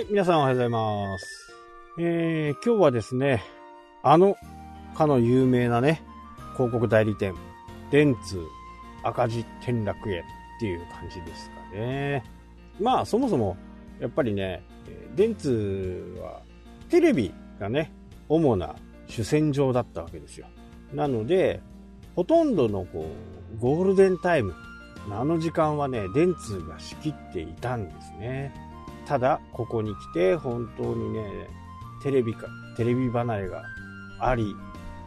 い、皆さんおはようございます。えー、今日はですね、あの、かの有名なね、広告代理店、電通赤字転落へっていう感じですかね。まあ、そもそも、やっぱりね、電通は、テレビがね、主な主戦場だったわけですよ。なので、ほとんどのこう、ゴールデンタイム、あの時間はね、電通が仕切っていたんですね。ただ、ここに来て、本当にね、テレビか、テレビ離れがあり、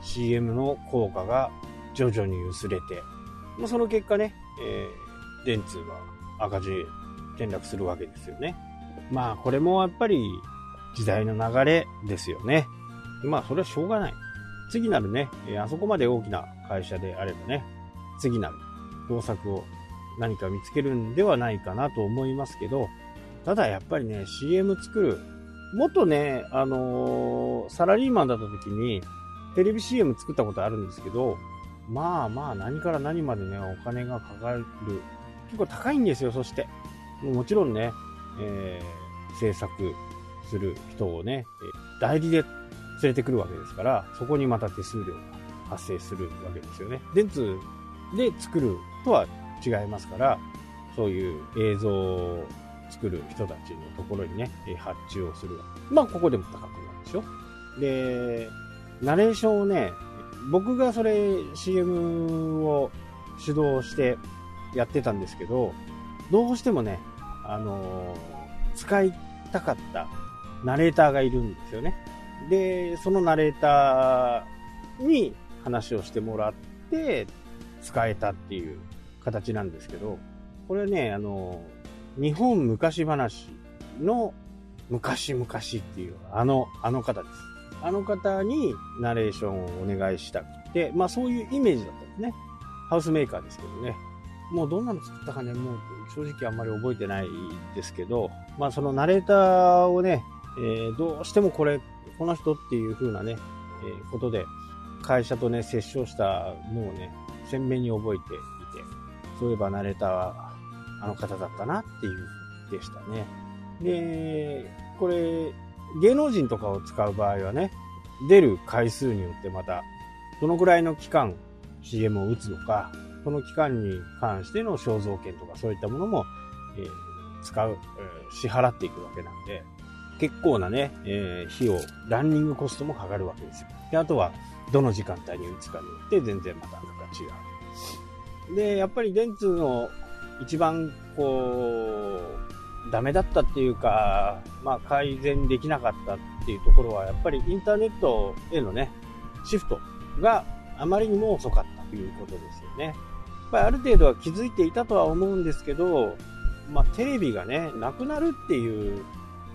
CM の効果が徐々に薄れて、ま、その結果ね、えー電通は赤字転落するわけですよね。まあ、これもやっぱり時代の流れですよね。まあ、それはしょうがない。次なるね、えあそこまで大きな会社であればね、次なる方策を何か見つけるんではないかなと思いますけど、ただやっぱりね、CM 作る。もっとね、あのーサラリーマンだった時に、テレビ CM 作ったことあるんですけど、まあまあ何から何までね、お金がかかる。結構高いんですよ、そして。もちろんね、えー制作する人をね、代理で連れてくるわけですから、そこにまた手数料が発生するわけですよね。電通で作るとは違いますから、そういう映像作る人たちのところにね、発注をする。まあ、ここでも高くなるでしょ。で、ナレーションをね、僕がそれ CM を主導してやってたんですけど、どうしてもね、あのー使いたかったナレーターがいるんですよね。で、そのナレーターに話をしてもらって使えたっていう形なんですけど、これね、あの、日本昔話の昔々っていう、あの、あの方です。あの方にナレーションをお願いしたくて、まあそういうイメージだったんですね。ハウスメーカーですけどね。もうどんなの作ったかね、もう正直あんまり覚えてないですけど、まあそのナレーターをね、えーどうしてもこれ、この人っていう風なね、えーことで、会社とね、接触したのをね、鮮明に覚えていて、そういえばナレーターはあの方だったなっていうでしたね。で、これ、芸能人とかを使う場合はね、出る回数によってまた、どのくらいの期間 CM を打つのか、その期間に関しての肖像権とかそういったものも、えー使う、えー支払っていくわけなんで、結構なね、えー費用、ランニングコストもかかるわけですよ。で、あとは、どの時間帯に打つかによって全然また形が違う。で、やっぱり電通の一番、こう、ダメだったっていうか、まあ改善できなかったっていうところは、やっぱりインターネットへのね、シフトがあまりにも遅かったということですよね。やっぱりある程度は気づいていたとは思うんですけど、まあテレビがね、なくなるっていう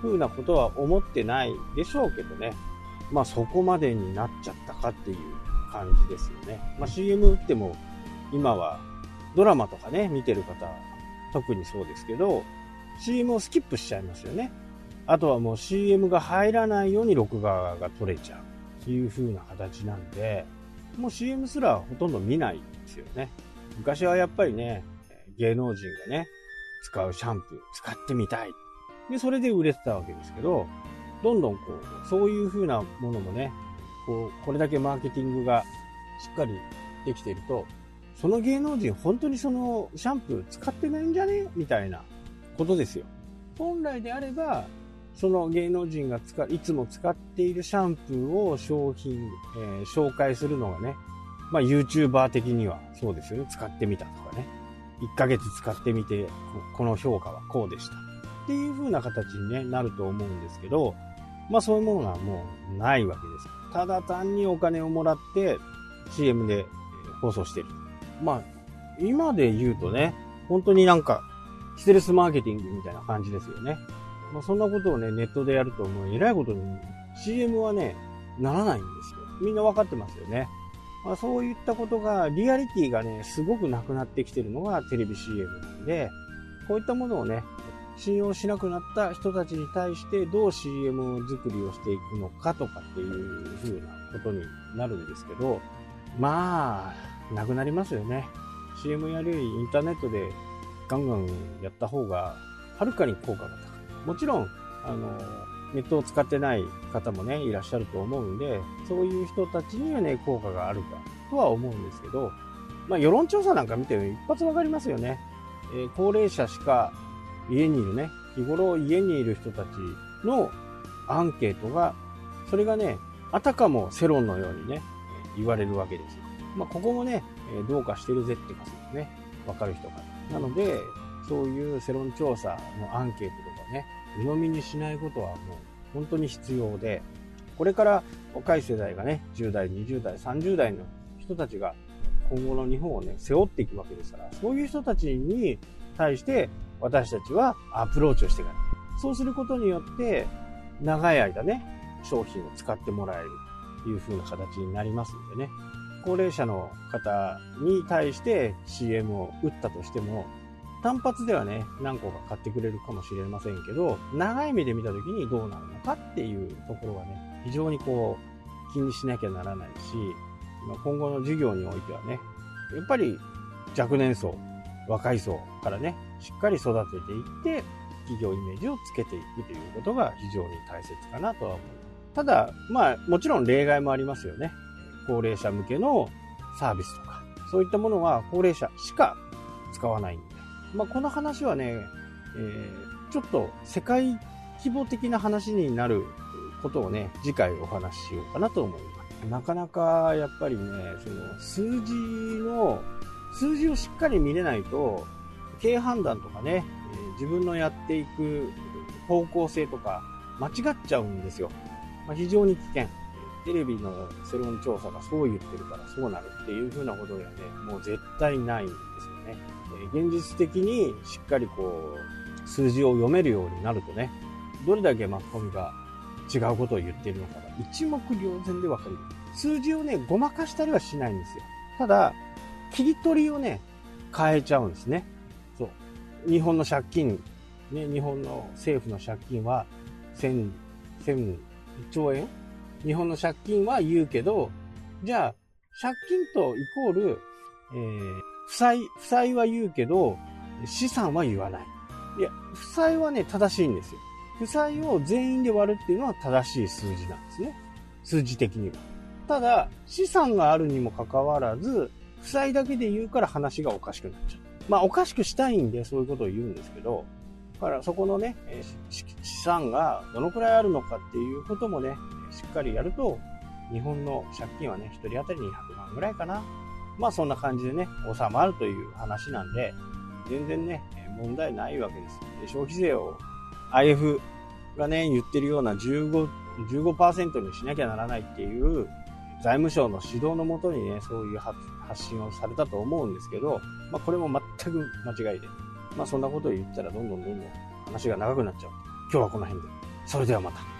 風なことは思ってないでしょうけどね。まあそこまでになっちゃったかっていう感じですよね。まあ CM 打っても今はドラマとかね、見てる方、特にそうですけど、CM をスキップしちゃいますよね。あとはもう CM が入らないように録画が取れちゃうっていう風な形なんで、もう CM すらほとんど見ないんですよね。昔はやっぱりね、芸能人がね、使うシャンプー使ってみたい。で、それで売れてたわけですけど、どんどんこう、そういう風なものもね、こう、これだけマーケティングがしっかりできていると、その芸能人本当にそのシャンプー使ってないんじゃね？みたいなことですよ。本来であれば、その芸能人が使いつも使っているシャンプーを商品、えー紹介するのがね、まあ YouTuber 的にはそうですよね。使ってみたとかね。1ヶ月使ってみて、この評価はこうでした。っていう風な形に、ね、なると思うんですけど、まあそういうものがもうないわけです。ただ単にお金をもらって CM で放送してる。まあ、今で言うとね、本当になんか、ステルスマーケティングみたいな感じですよね。まあそんなことをね、ネットでやるともう偉いことに CM はね、ならないんですよ。みんなわかってますよね。まあ、そういったことが、リアリティがね、すごくなくなってきてるのがテレビ CM なんで、こういったものをね、信用しなくなった人たちに対してどう CM 作りをしていくのかとかっていう風なことになるんですけど、まあ、なくなりますよね。CM やるよりインターネットでガンガンやった方が、はるかに効果が高い。もちろん、あの、ネットを使ってない方もね、いらっしゃると思うんで、そういう人たちにはね、効果があるかとは思うんですけど、まあ、世論調査なんか見てる一発わかりますよね。えー、高齢者しか家にいるね、日頃家にいる人たちのアンケートが、それがね、あたかも世論のようにね、言われるわけですよ。まあ、ここもね、どうかしてるぜって感じですね。わかる人が。なので、そういう世論調査のアンケートとかね、鵜呑みにしないことはもう本当に必要で、これから若い世代がね、10代、20代、30代の人たちが今後の日本をね、背負っていくわけですから、そういう人たちに対して私たちはアプローチをしていかない。そうすることによって、長い間ね、商品を使ってもらえるという風な形になりますんでね。高齢者の方に対して CM を打ったとしても、単発ではね、何個か買ってくれるかもしれませんけど、長い目で見た時にどうなるのかっていうところはね、非常にこう、気にしなきゃならないし、今後の授業においてはね、やっぱり若年層、若い層からね、しっかり育てていって、企業イメージをつけていくということが非常に大切かなとは思います。ただ、まあ、もちろん例外もありますよね。高齢者向けのサービスとか、そういったものは高齢者しか使わないんで。まあ、この話はね、えー、ちょっと世界規模的な話になることをね、次回お話ししようかなと思います。なかなかやっぱりね、その数字の、数字をしっかり見れないと、経判断とかね、自分のやっていく方向性とか間違っちゃうんですよ。まあ、非常に危険。テレビの世論調査がそう言ってるからそうなるっていう風なことではね、もう絶対ないんですよね。え現実的にしっかりこう、数字を読めるようになるとね、どれだけマスコミが違うことを言ってるのかが一目瞭然でわかる。数字をね、ごまかしたりはしないんですよ。ただ、切り取りをね、変えちゃうんですね。そう。日本の借金、ね、日本の政府の借金は、1000、1000兆円日本の借金は言うけど、じゃあ、借金とイコール、えー、負債、負債は言うけど、資産は言わない。いや、負債はね、正しいんですよ。負債を全員で割るっていうのは正しい数字なんですね。数字的には。ただ、資産があるにもかかわらず、負債だけで言うから話がおかしくなっちゃう。まあ、おかしくしたいんでそういうことを言うんですけど、だからそこのね、資産がどのくらいあるのかっていうこともね、っかりやると、日本の借金はね、1人当たり200万ぐらいかな。まあそんな感じでね、収まるという話なんで、全然ね、問題ないわけです。で消費税を IF がね、言ってるような15、15%にしなきゃならないっていう財務省の指導のもとにね、そういう発信をされたと思うんですけど、まあこれも全く間違いで。まあそんなことを言ったらどんどんどんどん話が長くなっちゃう。今日はこの辺で。それではまた。